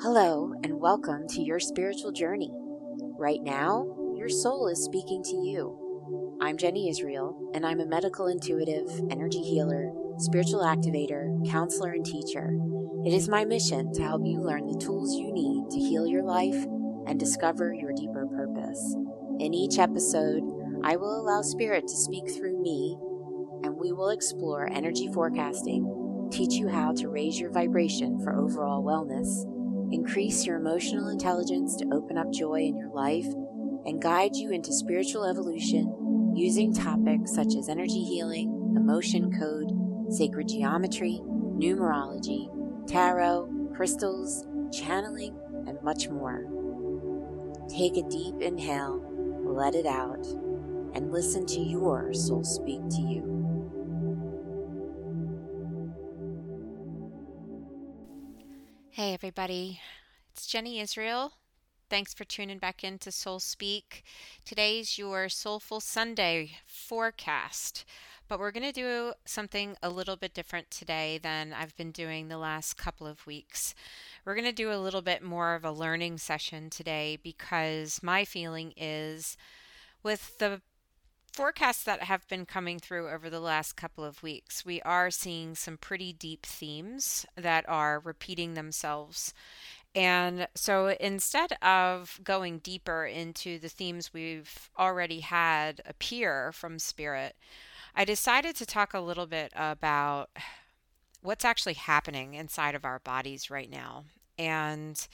Hello, and welcome to your spiritual journey. Right now, your soul is speaking to you. I'm Jenny Israel, and I'm a medical intuitive, energy healer, spiritual activator, counselor, and teacher. It is my mission to help you learn the tools you need to heal your life and discover your deeper purpose. In each episode, I will allow Spirit to speak through me, and we will explore energy forecasting, teach you how to raise your vibration for overall wellness increase your emotional intelligence to open up joy in your life, and guide you into spiritual evolution using topics such as energy healing, emotion code, sacred geometry, numerology, tarot, crystals, channeling, and much more. Take a deep inhale, let it out, and listen to your soul speak to you. Hey, everybody. It's Jenny Israel. Thanks for tuning back into Soul Speak. Today's your Soulful Sunday forecast, but we're going to do something a little bit different today than I've been doing the last couple of weeks. We're going to do a little bit more of a learning session today because my feeling is with the forecasts that have been coming through over the last couple of weeks, we are seeing some pretty deep themes that are repeating themselves. And so instead of going deeper into the themes we've already had appear from Spirit, I decided to talk a little bit about what's actually happening inside of our bodies right now. And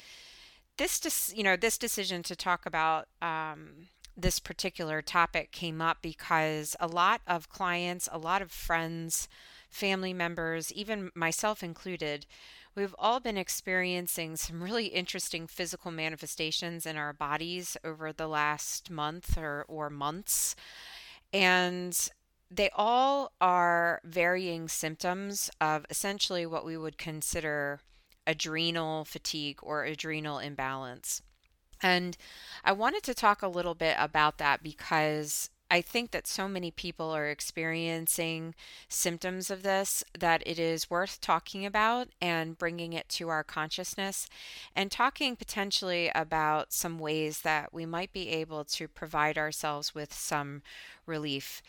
this, you know, this decision to talk about um, this particular topic came up because a lot of clients, a lot of friends, family members, even myself included, we've all been experiencing some really interesting physical manifestations in our bodies over the last month or, or months. And they all are varying symptoms of essentially what we would consider adrenal fatigue or adrenal imbalance. And I wanted to talk a little bit about that because I think that so many people are experiencing symptoms of this that it is worth talking about and bringing it to our consciousness and talking potentially about some ways that we might be able to provide ourselves with some relief.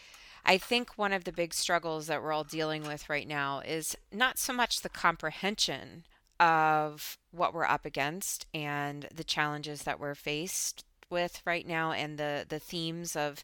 I think one of the big struggles that we're all dealing with right now is not so much the comprehension of what we're up against and the challenges that we're faced with right now and the the themes of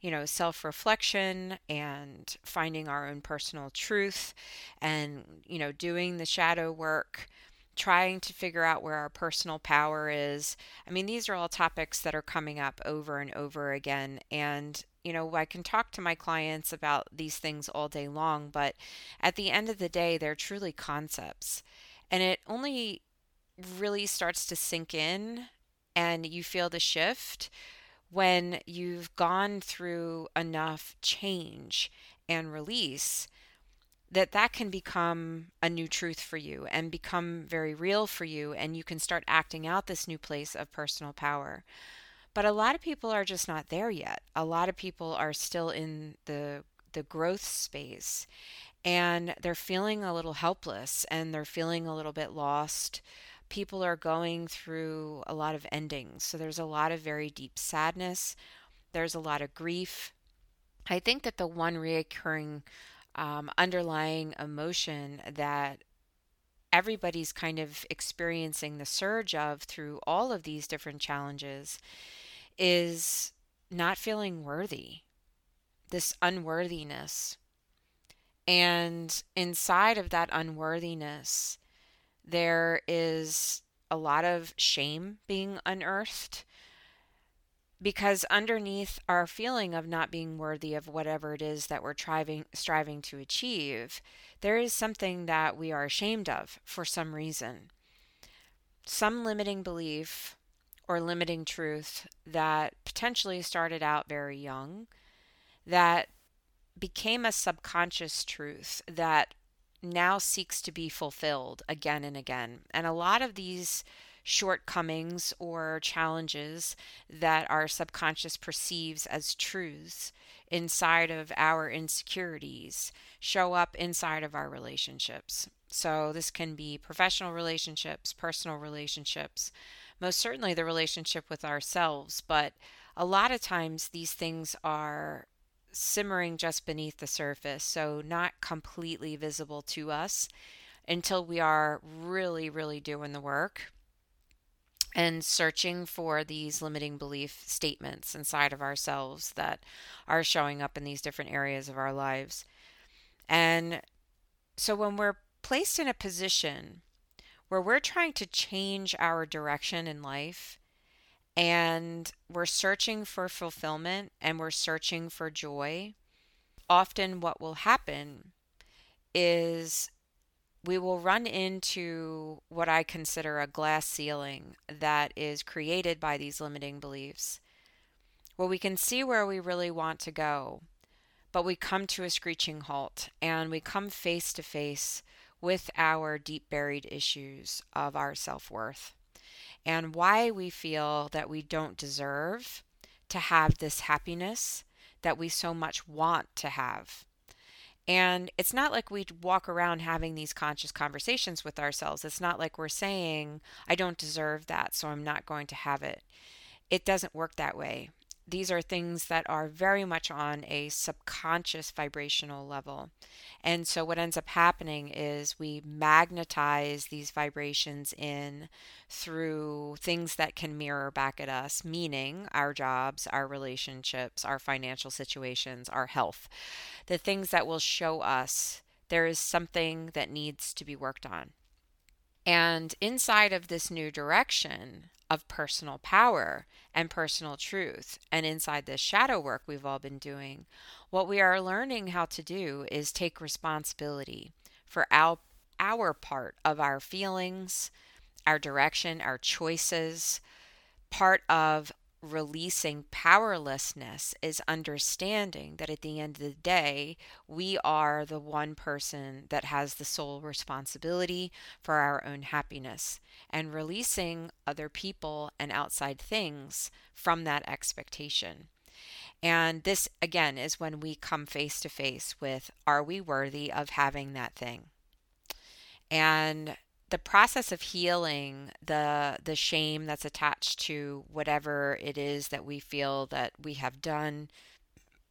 you know self-reflection and finding our own personal truth and you know doing the shadow work trying to figure out where our personal power is. I mean these are all topics that are coming up over and over again. And you know i can talk to my clients about these things all day long but at the end of the day they're truly concepts and it only really starts to sink in and you feel the shift when you've gone through enough change and release that that can become a new truth for you and become very real for you and you can start acting out this new place of personal power. But a lot of people are just not there yet. A lot of people are still in the the growth space and they're feeling a little helpless and they're feeling a little bit lost. People are going through a lot of endings. So there's a lot of very deep sadness, there's a lot of grief. I think that the one reoccurring um, underlying emotion that everybody's kind of experiencing the surge of through all of these different challenges is not feeling worthy, this unworthiness. And inside of that unworthiness, there is a lot of shame being unearthed. Because underneath our feeling of not being worthy of whatever it is that we're striving striving to achieve there is something that we are ashamed of for some reason. Some limiting belief or limiting truth that potentially started out very young that became a subconscious truth that now seeks to be fulfilled again and again. And a lot of these shortcomings or challenges that our subconscious perceives as truths inside of our insecurities show up inside of our relationships. So, this can be professional relationships, personal relationships, most certainly the relationship with ourselves. But a lot of times, these things are simmering just beneath the surface, so not completely visible to us until we are really, really doing the work and searching for these limiting belief statements inside of ourselves that are showing up in these different areas of our lives. And so when we're placed in a position where we're trying to change our direction in life and we're searching for fulfillment and we're searching for joy, often what will happen is we will run into what I consider a glass ceiling that is created by these limiting beliefs, where we can see where we really want to go, but we come to a screeching halt and we come face to face with our deep buried issues of our self worth and why we feel that we don't deserve to have this happiness that we so much want to have. And it's not like we walk around having these conscious conversations with ourselves. It's not like we're saying, I don't deserve that, so I'm not going to have it. It doesn't work that way. These are things that are very much on a subconscious vibrational level. And so, what ends up happening is we magnetize these vibrations in through things that can mirror back at us, meaning our jobs, our relationships, our financial situations, our health, the things that will show us there is something that needs to be worked on. And inside of this new direction of personal power and personal truth, and inside this shadow work we've all been doing, what we are learning how to do is take responsibility for our, our part of our feelings, our direction, our choices. Part of releasing powerlessness is understanding that at the end of the day, we are the one person that has the sole responsibility for our own happiness and releasing other people and outside things from that expectation. And this, again, is when we come face to face with are we worthy of having that thing? And the process of healing the the shame that's attached to whatever it is that we feel that we have done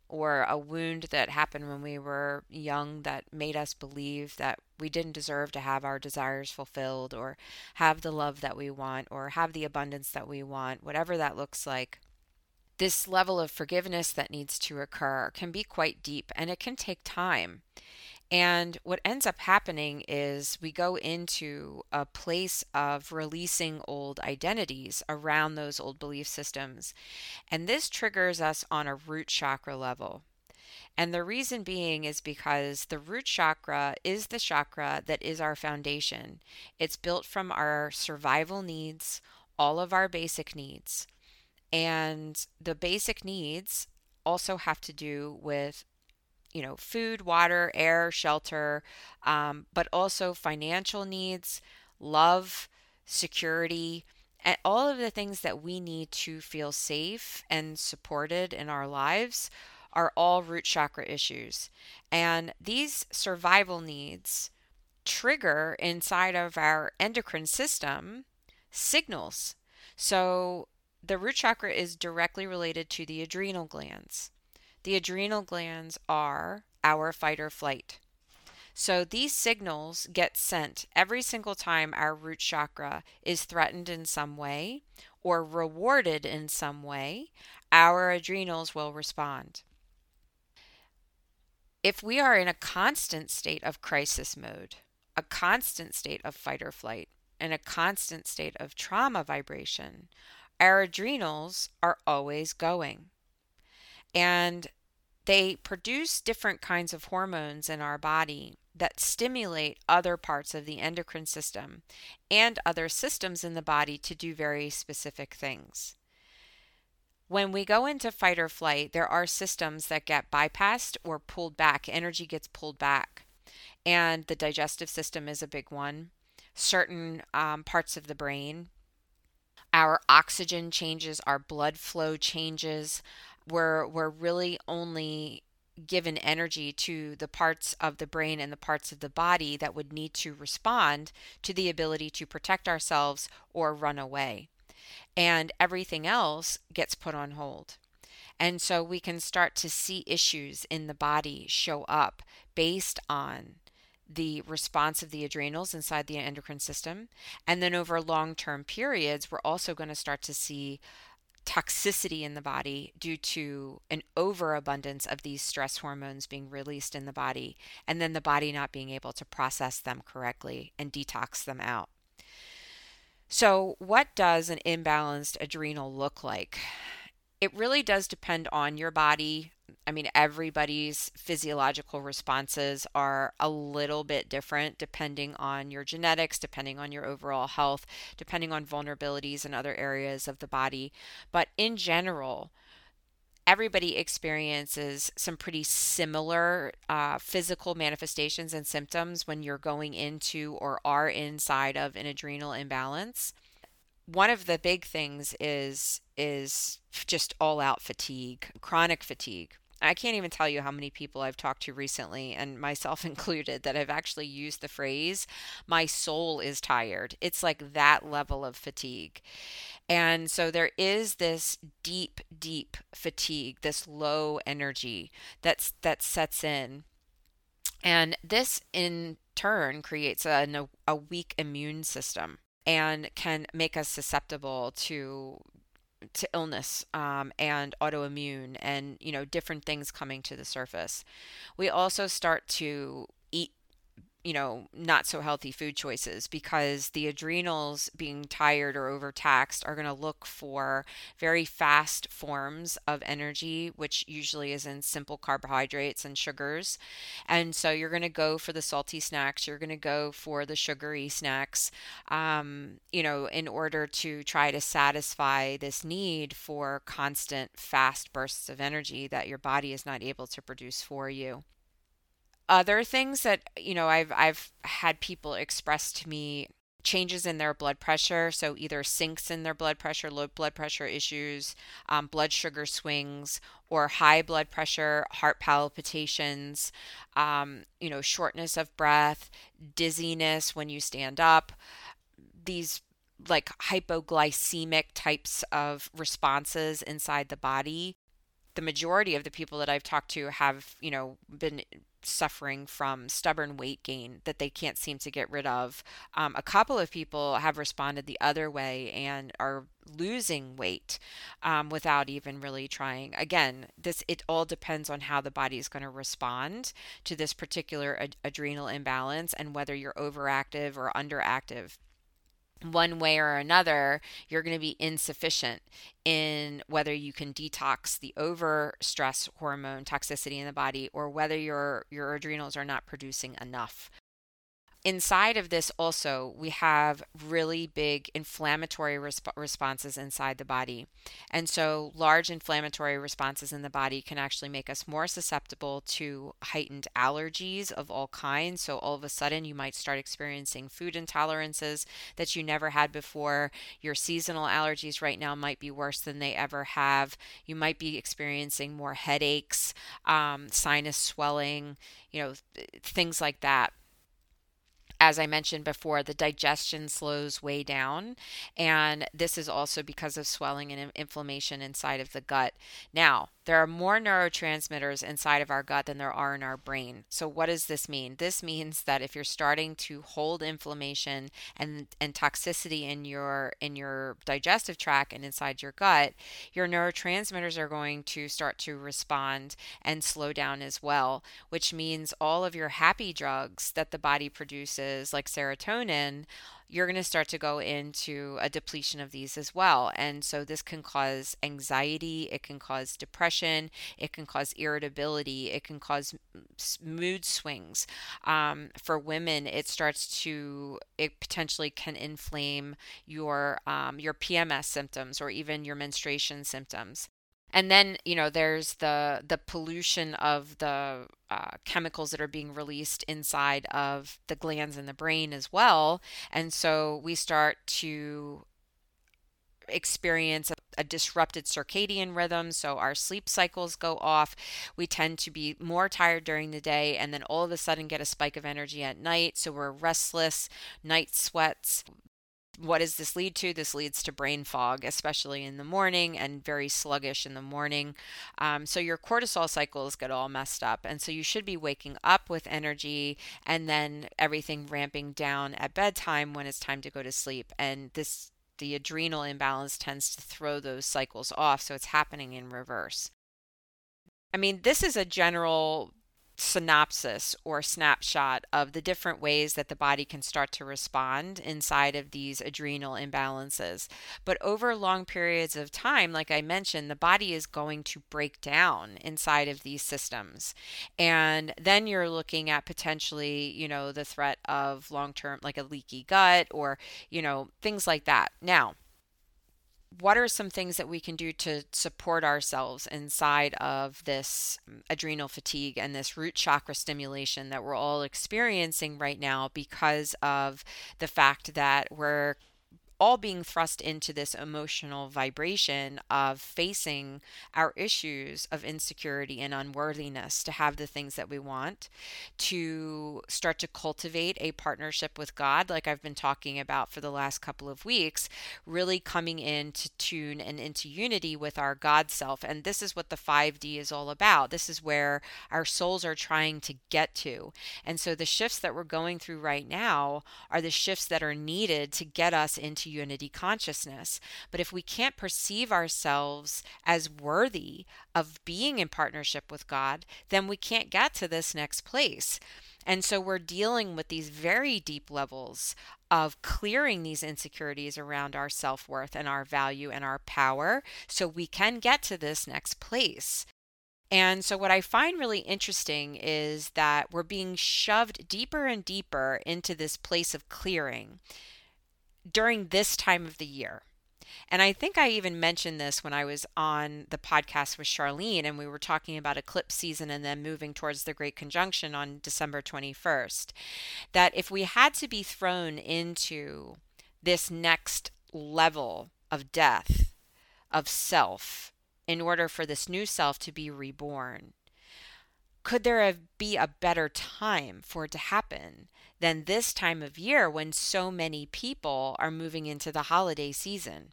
or a wound that happened when we were young that made us believe that we didn't deserve to have our desires fulfilled or have the love that we want or have the abundance that we want whatever that looks like this level of forgiveness that needs to occur can be quite deep and it can take time and what ends up happening is we go into a place of releasing old identities around those old belief systems. And this triggers us on a root chakra level. And the reason being is because the root chakra is the chakra that is our foundation. It's built from our survival needs, all of our basic needs. And the basic needs also have to do with you know, food, water, air, shelter, um, but also financial needs, love, security, and all of the things that we need to feel safe and supported in our lives are all root chakra issues. And these survival needs trigger inside of our endocrine system signals. So the root chakra is directly related to the adrenal glands. The adrenal glands are our fight or flight. So these signals get sent every single time our root chakra is threatened in some way or rewarded in some way, our adrenals will respond. If we are in a constant state of crisis mode, a constant state of fight or flight, and a constant state of trauma vibration, our adrenals are always going. And they produce different kinds of hormones in our body that stimulate other parts of the endocrine system and other systems in the body to do very specific things. When we go into fight or flight, there are systems that get bypassed or pulled back. Energy gets pulled back. And the digestive system is a big one. Certain um, parts of the brain. Our oxygen changes, our blood flow changes, we're we're really only given energy to the parts of the brain and the parts of the body that would need to respond to the ability to protect ourselves or run away. And everything else gets put on hold. And so we can start to see issues in the body show up based on the response of the adrenals inside the endocrine system. And then over long term periods, we're also going to start to see toxicity in the body due to an overabundance of these stress hormones being released in the body, and then the body not being able to process them correctly and detox them out. So, what does an imbalanced adrenal look like? It really does depend on your body, I mean, everybody's physiological responses are a little bit different depending on your genetics, depending on your overall health, depending on vulnerabilities in other areas of the body. But in general, everybody experiences some pretty similar uh, physical manifestations and symptoms when you're going into or are inside of an adrenal imbalance one of the big things is is just all out fatigue chronic fatigue I can't even tell you how many people I've talked to recently, and myself included, that have actually used the phrase, my soul is tired. It's like that level of fatigue. And so there is this deep, deep fatigue, this low energy that's that sets in. And this in turn creates a, a weak immune system and can make us susceptible to to illness um, and autoimmune and you know different things coming to the surface. We also start to you know, not so healthy food choices because the adrenals being tired or overtaxed are going to look for very fast forms of energy, which usually is in simple carbohydrates and sugars. And so you're going to go for the salty snacks, you're going to go for the sugary snacks, um, you know, in order to try to satisfy this need for constant fast bursts of energy that your body is not able to produce for you other things that you know I've I've had people express to me changes in their blood pressure. So either sinks in their blood pressure low blood pressure issues um, blood sugar swings or high blood pressure heart palpitations um, you know shortness of breath dizziness when you stand up these like hypoglycemic types of responses inside the body the majority of the people that I've talked to have, you know, been suffering from stubborn weight gain that they can't seem to get rid of. Um, a couple of people have responded the other way and are losing weight um, without even really trying. Again, this it all depends on how the body is going to respond to this particular ad- adrenal imbalance and whether you're overactive or underactive one way or another, you're going to be insufficient in whether you can detox the over stress hormone toxicity in the body or whether your your adrenals are not producing enough inside of this also we have really big inflammatory resp- responses inside the body. And so large inflammatory responses in the body can actually make us more susceptible to heightened allergies of all kinds. So all of a sudden you might start experiencing food intolerances that you never had before. Your seasonal allergies right now might be worse than they ever have. You might be experiencing more headaches um, sinus swelling you know th- things like that as I mentioned before, the digestion slows way down. And this is also because of swelling and inflammation inside of the gut. Now, there are more neurotransmitters inside of our gut than there are in our brain. So, what does this mean? This means that if you're starting to hold inflammation and, and toxicity in your in your digestive tract and inside your gut, your neurotransmitters are going to start to respond and slow down as well, which means all of your happy drugs that the body produces, like serotonin, you're going to start to go into a depletion of these as well. And so this can cause anxiety, it can cause depression, it can cause irritability, it can cause mood swings. Um, for women, it starts to, it potentially can inflame your um, your PMS symptoms or even your menstruation symptoms and then you know there's the the pollution of the uh, chemicals that are being released inside of the glands in the brain as well and so we start to experience a disrupted circadian rhythm. So our sleep cycles go off. We tend to be more tired during the day and then all of a sudden get a spike of energy at night. So we're restless, night sweats, what does this lead to? This leads to brain fog, especially in the morning, and very sluggish in the morning. Um, so your cortisol cycles get all messed up. And so you should be waking up with energy and then everything ramping down at bedtime when it's time to go to sleep. And this the adrenal imbalance tends to throw those cycles off. So it's happening in reverse. I mean, this is a general synopsis or snapshot of the different ways that the body can start to respond inside of these adrenal imbalances. But over long periods of time, like I mentioned, the body is going to break down inside of these systems. And then you're looking at potentially, you know, the threat of long term, like a leaky gut or, you know, things like that. Now, what are some things that we can do to support ourselves inside of this um, adrenal fatigue and this root chakra stimulation that we're all experiencing right now because of the fact that we're all being thrust into this emotional vibration of facing our issues of insecurity and unworthiness to have the things that we want, to start to cultivate a partnership with God, like I've been talking about for the last couple of weeks, really coming in to tune and into unity with our God self. And this is what the 5D is all about. This is where our souls are trying to get to. And so the shifts that we're going through right now are the shifts that are needed to get us into unity consciousness. But if we can't perceive ourselves as worthy of being in partnership with God, then we can't get to this next place. And so we're dealing with these very deep levels of clearing these insecurities around our self worth and our value and our power so we can get to this next place. And so, what I find really interesting is that we're being shoved deeper and deeper into this place of clearing during this time of the year. And I think I even mentioned this when I was on the podcast with Charlene and we were talking about eclipse season and then moving towards the Great Conjunction on December 21st. That if we had to be thrown into this next level of death, of self, in order for this new self to be reborn, could there be a better time for it to happen than this time of year when so many people are moving into the holiday season?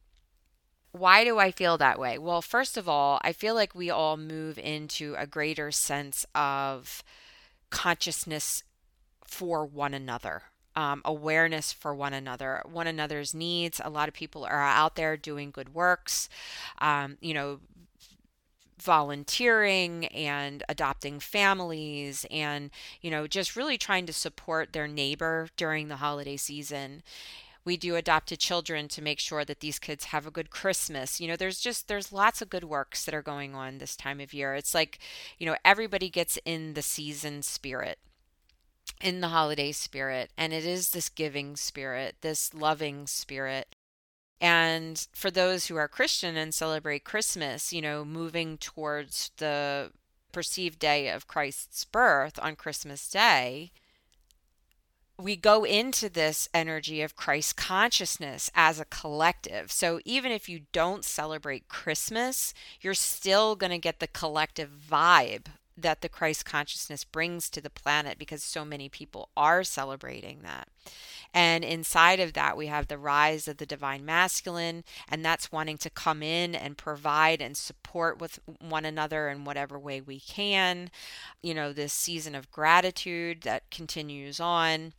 Why do I feel that way? Well, first of all, I feel like we all move into a greater sense of consciousness for one another. Um, awareness for one another, one another's needs. A lot of people are out there doing good works, um, you know, volunteering and adopting families and you know just really trying to support their neighbor during the holiday season. We do adopted children to make sure that these kids have a good christmas. You know there's just there's lots of good works that are going on this time of year. It's like you know everybody gets in the season spirit in the holiday spirit and it is this giving spirit this loving spirit and for those who are Christian and celebrate Christmas, you know, moving towards the perceived day of Christ's birth on Christmas Day, we go into this energy of Christ consciousness as a collective. So even if you don't celebrate Christmas, you're still going to get the collective vibe that the Christ consciousness brings to the planet because so many people are celebrating that. And inside of that, we have the rise of the divine masculine, and that's wanting to come in and provide and support with one another in whatever way we can. You know, this season of gratitude that continues on.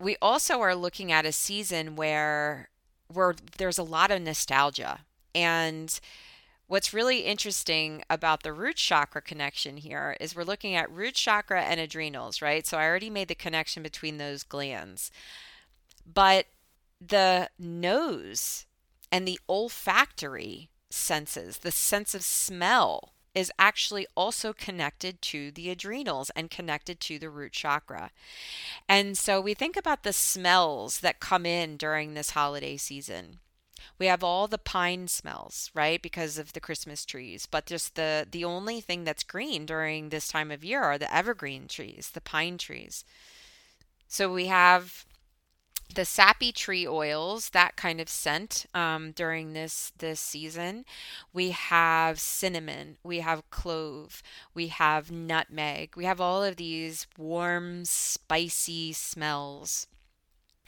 We also are looking at a season where where there's a lot of nostalgia and What's really interesting about the root chakra connection here is we're looking at root chakra and adrenals, right? So I already made the connection between those glands. But the nose and the olfactory senses, the sense of smell, is actually also connected to the adrenals and connected to the root chakra. And so we think about the smells that come in during this holiday season we have all the pine smells right because of the christmas trees but just the the only thing that's green during this time of year are the evergreen trees the pine trees. So we have the sappy tree oils that kind of scent um, during this this season. We have cinnamon we have clove we have nutmeg we have all of these warm spicy smells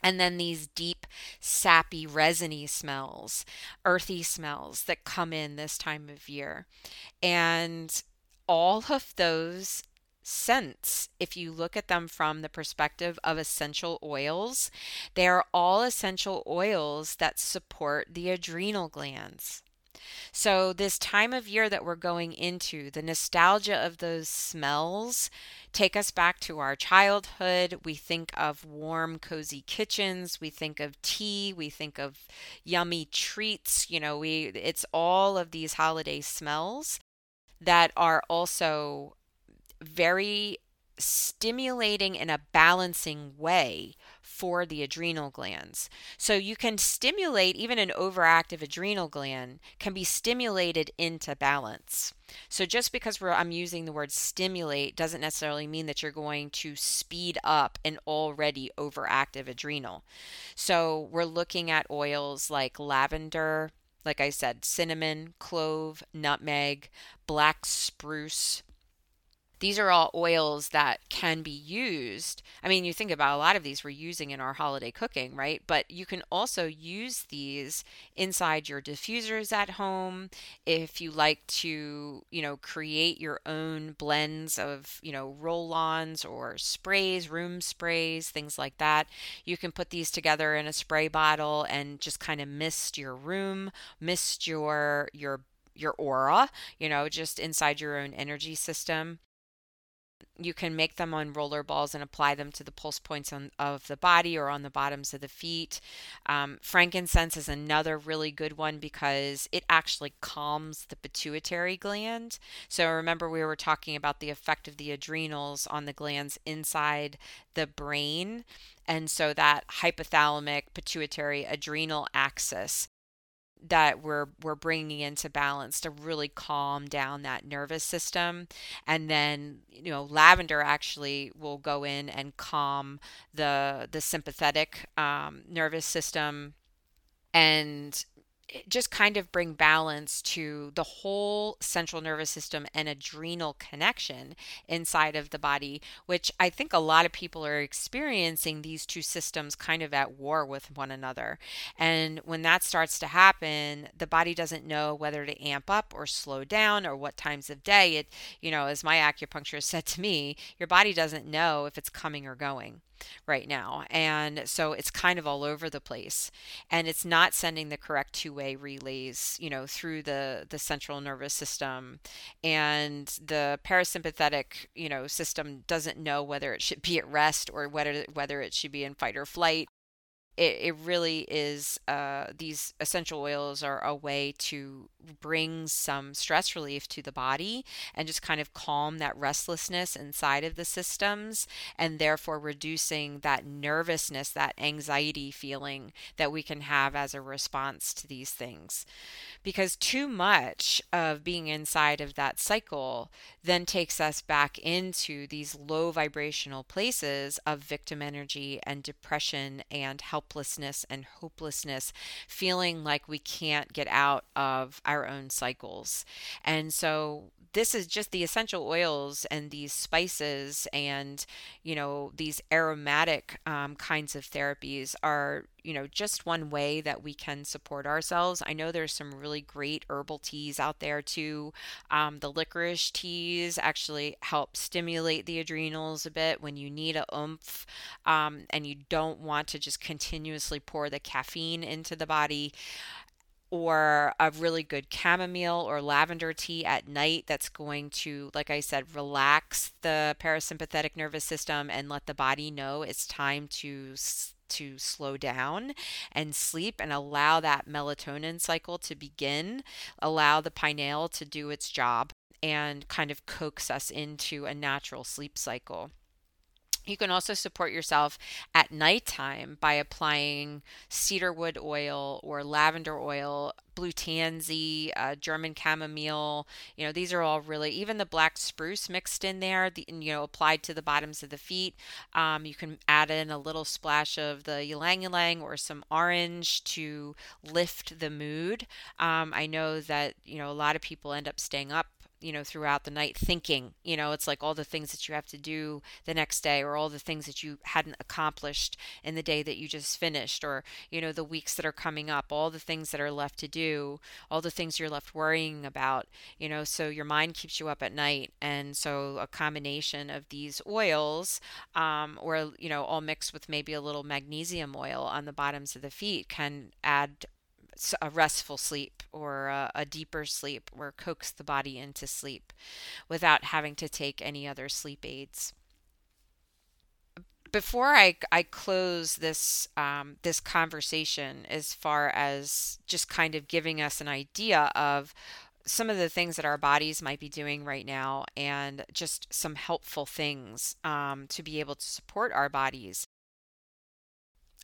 and then these deep sappy resiny smells earthy smells that come in this time of year and all of those scents, if you look at them from the perspective of essential oils, they are all essential oils that support the adrenal glands. So, this time of year that we're going into, the nostalgia of those smells take us back to our childhood. We think of warm, cozy kitchens. We think of tea. We think of yummy treats. You know, we it's all of these holiday smells that are also very stimulating in a balancing way for the adrenal glands. So you can stimulate even an overactive adrenal gland can be stimulated into balance. So just because I'm using the word stimulate doesn't necessarily mean that you're going to speed up an already overactive adrenal. So we're looking at oils like lavender, like I said, cinnamon, clove, nutmeg, black spruce, these are all oils that can be used. I mean, you think about a lot of these we're using in our holiday cooking, right? But you can also use these inside your diffusers at home if you like to, you know, create your own blends of, you know, roll-ons or sprays, room sprays, things like that. You can put these together in a spray bottle and just kind of mist your room, mist your your your aura, you know, just inside your own energy system you can make them on roller balls and apply them to the pulse points on, of the body or on the bottoms of the feet. Um, frankincense is another really good one because it actually calms the pituitary gland. So remember, we were talking about the effect of the adrenals on the glands inside the brain. And so that hypothalamic pituitary adrenal axis that we're we're bringing into balance to really calm down that nervous system. And then you know lavender actually will go in and calm the the sympathetic um, nervous system. And just kind of bring balance to the whole central nervous system and adrenal connection inside of the body, which I think a lot of people are experiencing these two systems kind of at war with one another. And when that starts to happen, the body doesn't know whether to amp up or slow down or what times of day it, you know, as my acupuncturist said to me, your body doesn't know if it's coming or going right now. And so it's kind of all over the place. And it's not sending the correct two-way relays, you know, through the the central nervous system. And the parasympathetic, you know, system doesn't know whether it should be at rest or whether whether it should be in fight or flight it, it really is uh, these essential oils are a way to bring some stress relief to the body and just kind of calm that restlessness inside of the systems and therefore reducing that nervousness that anxiety feeling that we can have as a response to these things. Because too much of being inside of that cycle then takes us back into these low vibrational places of victim energy and depression and helplessness and hopelessness, feeling like we can't get out of our own cycles. And so this is just the essential oils and these spices and you know these aromatic um, kinds of therapies are you know just one way that we can support ourselves. I know there's some really great herbal teas out there too. Um, the licorice teas actually help stimulate the adrenals a bit when you need a oomph um, and you don't want to just continuously pour the caffeine into the body or a really good chamomile or lavender tea at night that's going to, like I said, relax the parasympathetic nervous system and let the body know it's time to to slow down and sleep and allow that melatonin cycle to begin, allow the pineal to do its job and kind of coax us into a natural sleep cycle. You can also support yourself at nighttime by applying cedarwood oil or lavender oil, blue tansy, uh, German chamomile. You know, these are all really, even the black spruce mixed in there, the, you know, applied to the bottoms of the feet. Um, you can add in a little splash of the ylang ylang or some orange to lift the mood. Um, I know that, you know, a lot of people end up staying up you know, throughout the night thinking, you know, it's like all the things that you have to do the next day or all the things that you hadn't accomplished in the day that you just finished or, you know, the weeks that are coming up, all the things that are left to do, all the things you're left worrying about, you know, so your mind keeps you up at night. And so a combination of these oils, um, or, you know, all mixed with maybe a little magnesium oil on the bottoms of the feet can add a restful sleep or a, a, deeper sleep or coax the body into sleep without having to take any other sleep aids. Before I, I close this um, this conversation, as far as just kind of giving us an idea of some of the things that our bodies might be doing right now, and just some helpful things um, to be able to support our bodies.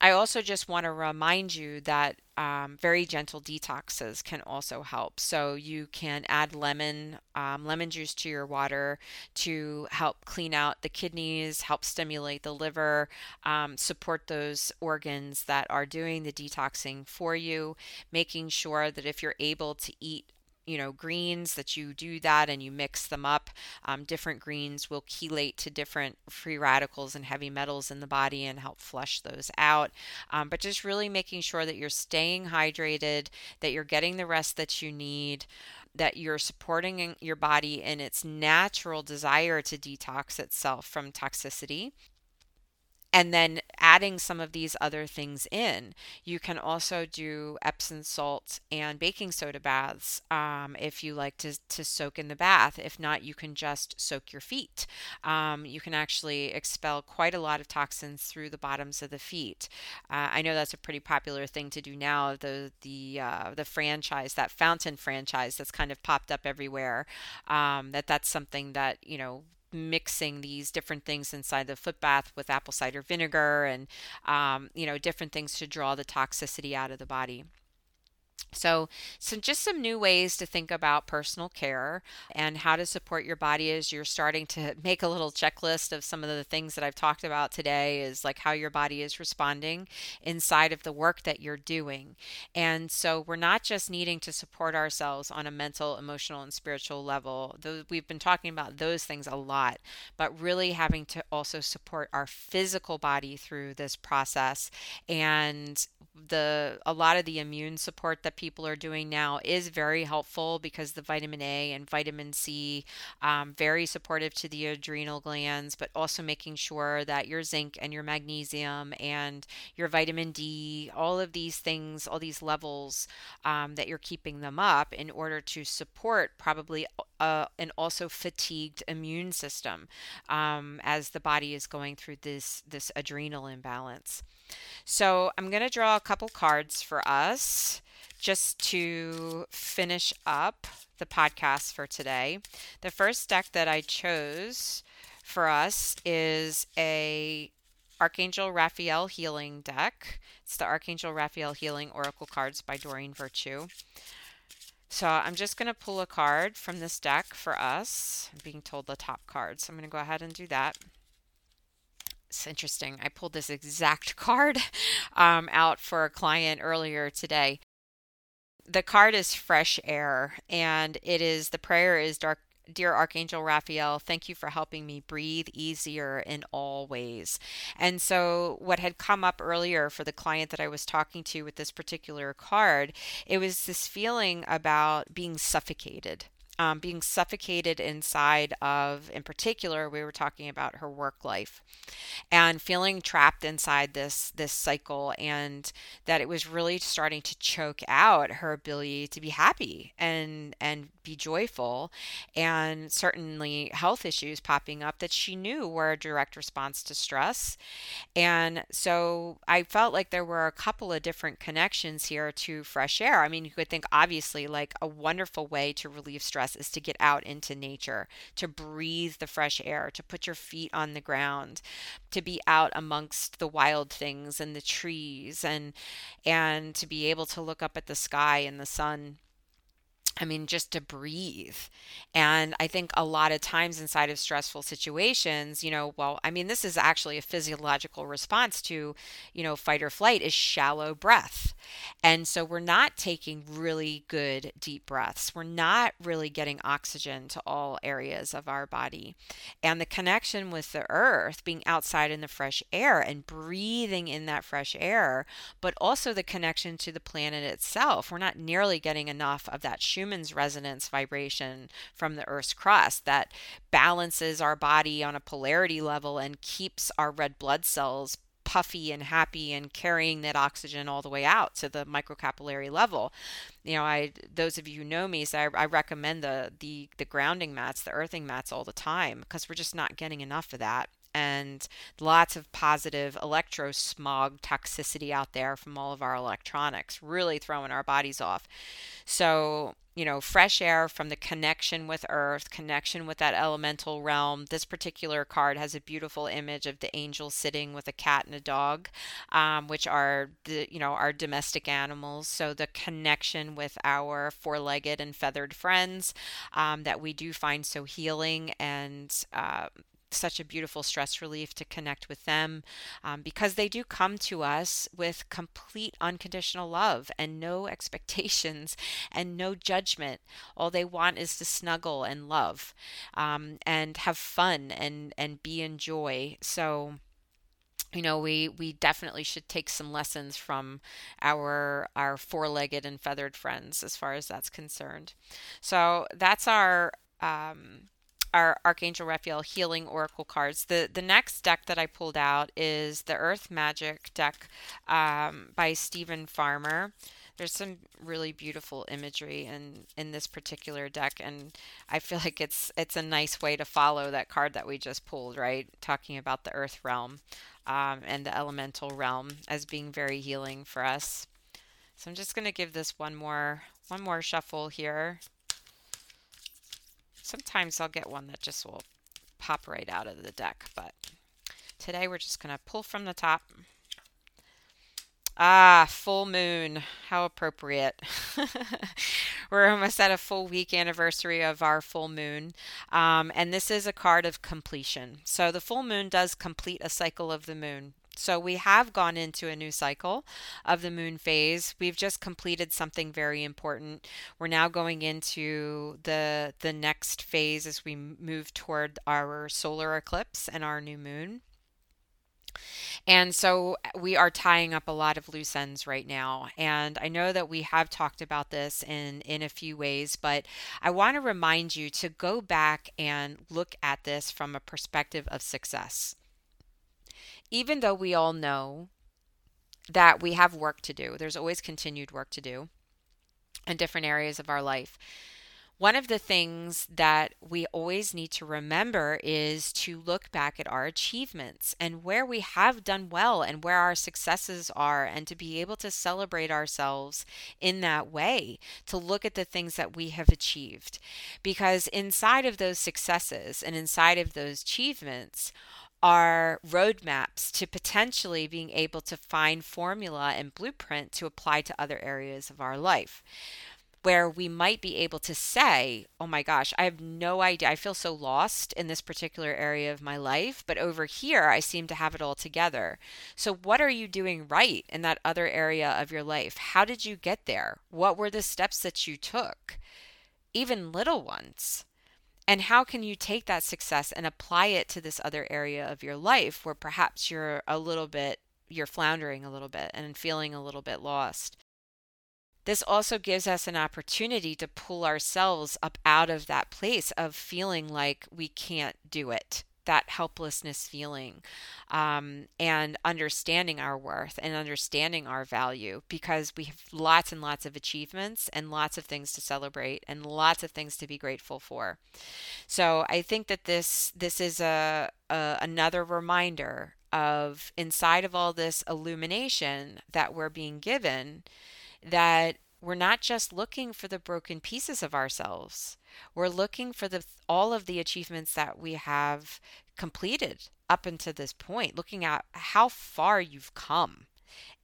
I also just want to remind you that um, very gentle detoxes can also help. So you can add lemon, um, lemon juice to your water to help clean out the kidneys, help stimulate the liver, um, support those organs that are doing the detoxing for you, making sure that if you're able to eat you know greens that you do that and you mix them up. Um, different greens will chelate to different free radicals and heavy metals in the body and help flush those out. Um, but just really making sure that you're staying hydrated that you're getting the rest that you need that you're supporting your body in its natural desire to detox itself from toxicity and then adding some of these other things in. You can also do Epsom salt and baking soda baths um, if you like to, to soak in the bath. If not, you can just soak your feet. Um, you can actually expel quite a lot of toxins through the bottoms of the feet. Uh, I know that's a pretty popular thing to do now. The the uh, the franchise, that fountain franchise, that's kind of popped up everywhere. Um, that that's something that you know mixing these different things inside the foot bath with apple cider vinegar and um, you know different things to draw the toxicity out of the body so, some just some new ways to think about personal care and how to support your body as you're starting to make a little checklist of some of the things that I've talked about today is like how your body is responding inside of the work that you're doing. And so, we're not just needing to support ourselves on a mental, emotional, and spiritual level. Those, we've been talking about those things a lot, but really having to also support our physical body through this process and the a lot of the immune support that people are doing now is very helpful because the vitamin A and vitamin C um, very supportive to the adrenal glands, but also making sure that your zinc and your magnesium and your vitamin D, all of these things, all these levels um, that you're keeping them up in order to support probably uh, an also fatigued immune system um, as the body is going through this this adrenal imbalance. So I'm going to draw a couple cards for us just to finish up the podcast for today. The first deck that I chose for us is a Archangel Raphael Healing deck. It's the Archangel Raphael Healing Oracle cards by Doreen Virtue. So I'm just going to pull a card from this deck for us. I'm being told the top card, so I'm going to go ahead and do that it's interesting. I pulled this exact card um, out for a client earlier today. The card is fresh air, and it is the prayer is dark. Dear Archangel Raphael, thank you for helping me breathe easier in all ways. And so, what had come up earlier for the client that I was talking to with this particular card, it was this feeling about being suffocated um, being suffocated inside of, in particular, we were talking about her work life and feeling trapped inside this this cycle and that it was really starting to choke out her ability to be happy and and be joyful and certainly health issues popping up that she knew were a direct response to stress. And so i felt like there were a couple of different connections here to fresh air. I mean you could think obviously like a wonderful way to relieve stress is to get out into nature, to breathe the fresh air, to put your feet on the ground, to be out amongst the wild things and the trees and and to be able to look up at the sky and the sun I mean, just to breathe. And I think a lot of times inside of stressful situations, you know, well, I mean, this is actually a physiological response to, you know, fight or flight is shallow breath. And so we're not taking really good deep breaths. We're not really getting oxygen to all areas of our body. And the connection with the earth, being outside in the fresh air and breathing in that fresh air, but also the connection to the planet itself. We're not nearly getting enough of that Schumann's resonance vibration from the Earth's crust that balances our body on a polarity level and keeps our red blood cells puffy and happy and carrying that oxygen all the way out to the microcapillary level. You know, I those of you who know me, so I, I recommend the the the grounding mats, the earthing mats all the time because we're just not getting enough of that and lots of positive electrosmog toxicity out there from all of our electronics, really throwing our bodies off. So, you know, fresh air from the connection with earth, connection with that elemental realm. This particular card has a beautiful image of the angel sitting with a cat and a dog, um, which are the, you know, our domestic animals. So the connection with our four-legged and feathered friends um, that we do find so healing and uh, such a beautiful stress relief to connect with them um, because they do come to us with complete unconditional love and no expectations and no judgment. All they want is to snuggle and love um, and have fun and, and be in joy. So, you know we we definitely should take some lessons from our our four-legged and feathered friends as far as that's concerned so that's our um, our Archangel Raphael Healing Oracle cards. The the next deck that I pulled out is the Earth Magic deck um, by Steven Farmer. There's some really beautiful imagery in in this particular deck, and I feel like it's it's a nice way to follow that card that we just pulled, right? Talking about the Earth realm um, and the elemental realm as being very healing for us. So I'm just going to give this one more one more shuffle here. Sometimes I'll get one that just will pop right out of the deck, but today we're just going to pull from the top. Ah, full moon. How appropriate. We're almost at a full week anniversary of our full moon. Um, and this is a card of completion. So the full moon does complete a cycle of the moon. So we have gone into a new cycle of the moon phase. We've just completed something very important. We're now going into the the next phase as we move toward our solar eclipse and our new moon. And so uh, we are tying up a lot of loose ends right now. And I know that we have talked about this in, in a few ways, but I want to remind you to go back and look at this from a perspective of success even though we all know that we have work to do, there's always continued work to do in different areas of our life. One of the things that we always need to remember is to look back at our achievements and where we have done well and where our successes are, and to be able to celebrate ourselves in that way, to look at the things that we have achieved. Because inside of those successes and inside of those achievements, are roadmaps to potentially being able to find formula and blueprint to apply to other areas of our life where we might be able to say, oh my gosh, I have no idea. I feel so lost in this particular area of my life, but over here, I seem to have it all together. So, what are you doing right in that other area of your life? How did you get there? What were the steps that you took? Even little ones. And how can you take that success and apply it to this other area of your life where perhaps you're a little bit, you're floundering a little bit and feeling a little bit lost? This also gives us an opportunity to pull ourselves up out of that place of feeling like we can't do it that helplessness feeling um, and understanding our worth and understanding our value because we have lots and lots of achievements and lots of things to celebrate and lots of things to be grateful for. So i think that this this is a, a another reminder of inside of all this illumination that we're being given that we're not just looking for the broken pieces of ourselves. We're looking for the all of the achievements that we have completed up until this point, looking at how far you've come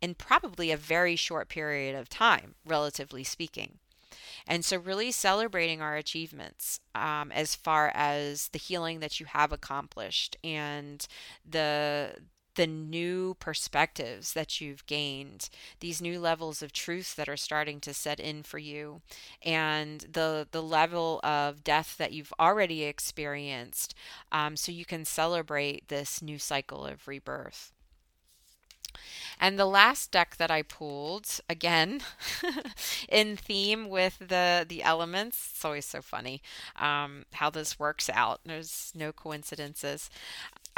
in probably a very short period of time, relatively speaking. And so, really celebrating our achievements um, as far as the healing that you have accomplished and the the new perspectives that you've gained, these new levels of truth that are starting to set in for you, and the the level of death that you've already experienced, um, so you can celebrate this new cycle of rebirth. And the last deck that I pulled, again, in theme with the the elements. It's always so funny um, how this works out. There's no coincidences.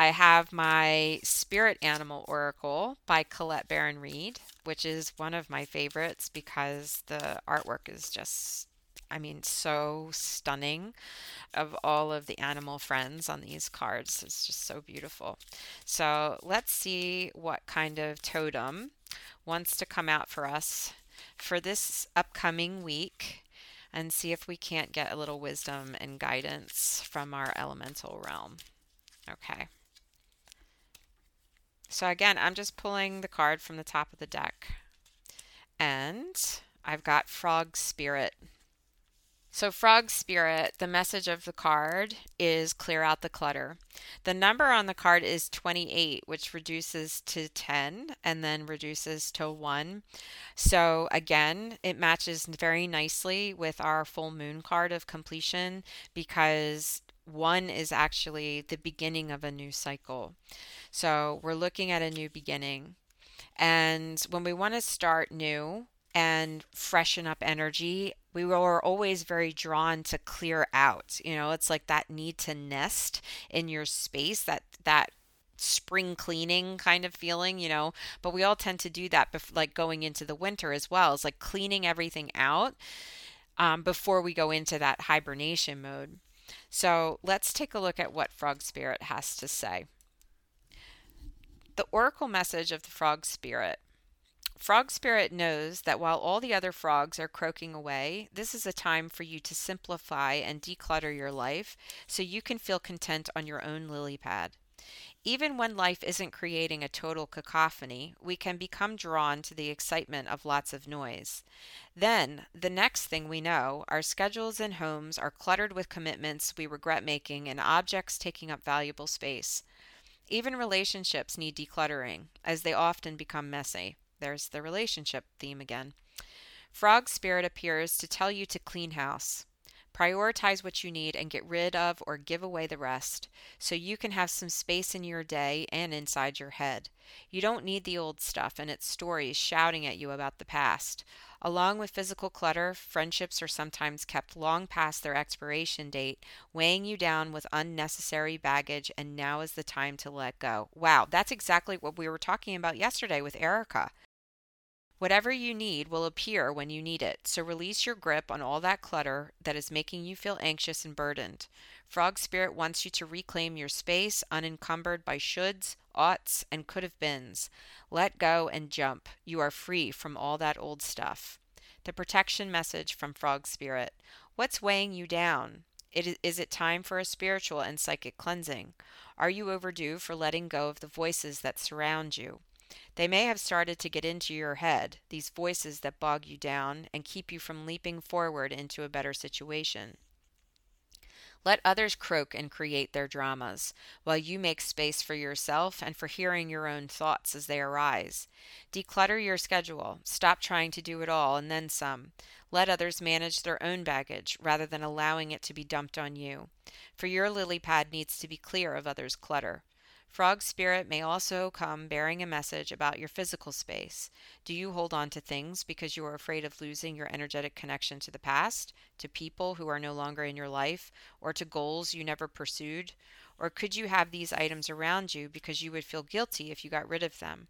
I have my Spirit Animal Oracle by Colette Baron Reid, which is one of my favorites because the artwork is just, I mean, so stunning of all of the animal friends on these cards. It's just so beautiful. So let's see what kind of totem wants to come out for us for this upcoming week and see if we can't get a little wisdom and guidance from our elemental realm. Okay. So again, I'm just pulling the card from the top of the deck. And I've got Frog Spirit. So, Frog Spirit, the message of the card is clear out the clutter. The number on the card is 28, which reduces to 10 and then reduces to 1. So, again, it matches very nicely with our full moon card of completion because 1 is actually the beginning of a new cycle. So we're looking at a new beginning. And when we want to start new and freshen up energy, we were always very drawn to clear out. You know, it's like that need to nest in your space, that that spring cleaning kind of feeling, you know. But we all tend to do that, bef- like going into the winter as well. It's like cleaning everything out um, before we go into that hibernation mode. So let's take a look at what Frog Spirit has to say. The oracle message of the frog spirit. Frog Spirit knows that while all the other frogs are croaking away, this is a time for you to simplify and declutter your life so you can feel content on your own lily pad. Even when life isn't creating a total cacophony, we can become drawn to the excitement of lots of noise. Then, the next thing we know, our schedules and homes are cluttered with commitments we regret making and objects taking up valuable space. Even relationships need decluttering, as they often become messy. There's the relationship theme again. Frog Spirit appears to tell you to clean house. Prioritize what you need and get rid of or give away the rest so you can have some space in your day and inside your head. You don't need the old stuff and its stories shouting at you about the past. Along with physical clutter, friendships are sometimes kept long past their expiration date, weighing you down with unnecessary baggage, and now is the time to let go. Wow, that's exactly what we were talking about yesterday with Erica. Whatever you need will appear when you need it, so release your grip on all that clutter that is making you feel anxious and burdened. Frog Spirit wants you to reclaim your space unencumbered by shoulds, oughts, and could have beens. Let go and jump. You are free from all that old stuff. The protection message from Frog Spirit. What's weighing you down? It, is it time for a spiritual and psychic cleansing? Are you overdue for letting go of the voices that surround you? They may have started to get into your head, these voices that bog you down and keep you from leaping forward into a better situation. Let others croak and create their dramas, while you make space for yourself and for hearing your own thoughts as they arise. Declutter your schedule. Stop trying to do it all and then some. Let others manage their own baggage rather than allowing it to be dumped on you. For your lily pad needs to be clear of others' clutter. Frog spirit may also come bearing a message about your physical space. Do you hold on to things because you are afraid of losing your energetic connection to the past, to people who are no longer in your life, or to goals you never pursued? Or could you have these items around you because you would feel guilty if you got rid of them?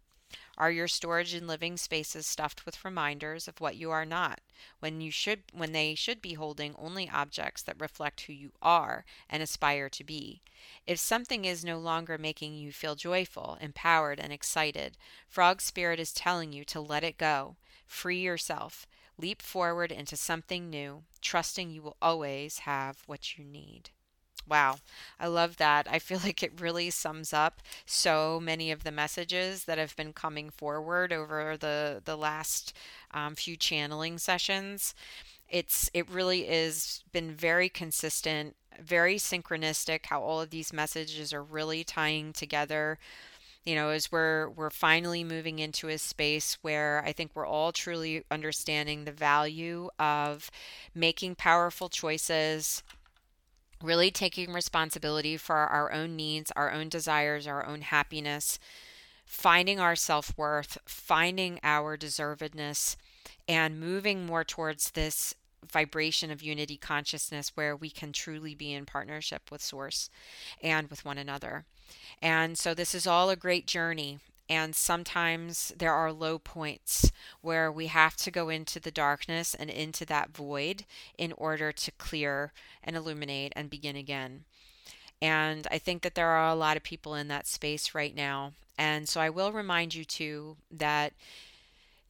Are your storage and living spaces stuffed with reminders of what you are not, when you should when they should be holding only objects that reflect who you are and aspire to be? If something is no longer making you feel joyful, empowered, and excited, Frog Spirit is telling you to let it go. Free yourself. Leap forward into something new, trusting you will always have what you need. Wow, I love that. I feel like it really sums up so many of the messages that have been coming forward over the the last um, few channeling sessions. It's it really is been very consistent, very synchronistic. How all of these messages are really tying together you know as we're we're finally moving into a space where i think we're all truly understanding the value of making powerful choices really taking responsibility for our own needs our own desires our own happiness finding our self-worth finding our deservedness and moving more towards this vibration of unity consciousness where we can truly be in partnership with source and with one another and so this is all a great journey. And sometimes there are low points where we have to go into the darkness and into that void in order to clear and illuminate and begin again. And I think that there are a lot of people in that space right now. And so I will remind you too that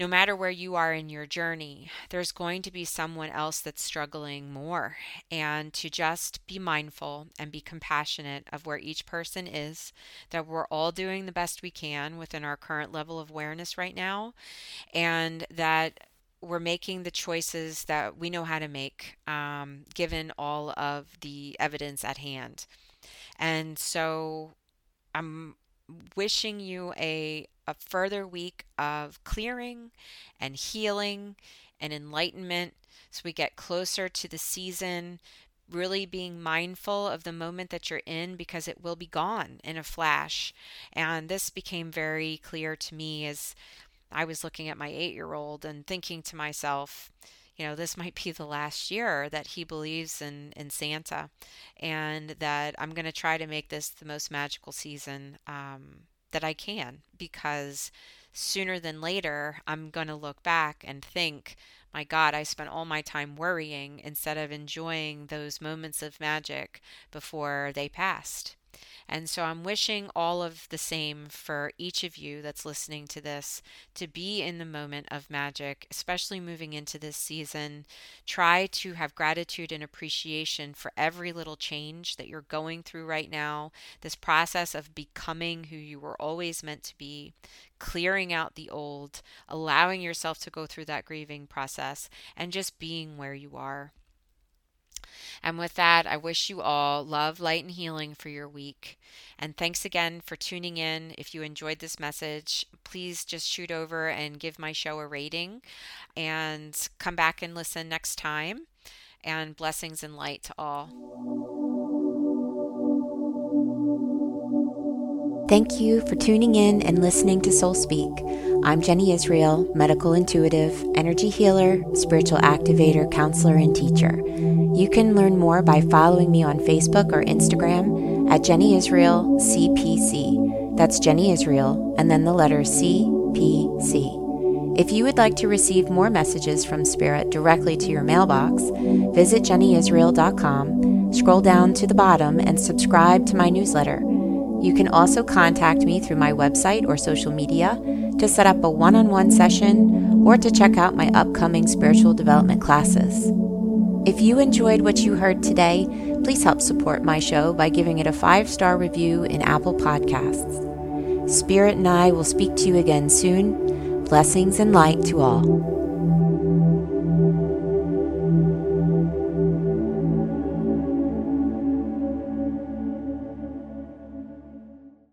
no matter where you are in your journey, there's going to be someone else that's struggling more. And to just be mindful and be compassionate of where each person is, that we're all doing the best we can within our current level of awareness right now, and that we're making the choices that we know how to make, um, given all of the evidence at hand. And so I'm wishing you a a further week of clearing and healing and enlightenment so we get closer to the season really being mindful of the moment that you're in because it will be gone in a flash. And this became very clear to me as I was looking at my eight year old and thinking to myself, you know, this might be the last year that he believes in, in Santa, and that I'm going to try to make this the most magical season um, that I can because sooner than later, I'm going to look back and think, my God, I spent all my time worrying instead of enjoying those moments of magic before they passed. And so I'm wishing all of the same for each of you that's listening to this to be in the moment of magic, especially moving into this season. Try to have gratitude and appreciation for every little change that you're going through right now, this process of becoming who you were always meant to be, clearing out the old, allowing yourself to go through that grieving process, and just being where you are. And with that, I wish you all love, light, and healing for your week. And thanks again for tuning in. If you enjoyed this message, please just shoot over and give my show a rating and come back and listen next time. And blessings and light to all. Thank you for tuning in and listening to Soul Speak. I'm Jenny Israel, medical intuitive, energy healer, spiritual activator, counselor, and teacher. You can learn more by following me on Facebook or Instagram at Jenny Israel CPC. That's Jenny Israel, and then the letter CPC. If you would like to receive more messages from Spirit directly to your mailbox, visit jennyisrael.com, scroll down to the bottom, and subscribe to my newsletter. You can also contact me through my website or social media to set up a one on one session or to check out my upcoming spiritual development classes. If you enjoyed what you heard today, please help support my show by giving it a five star review in Apple Podcasts. Spirit and I will speak to you again soon. Blessings and light to all.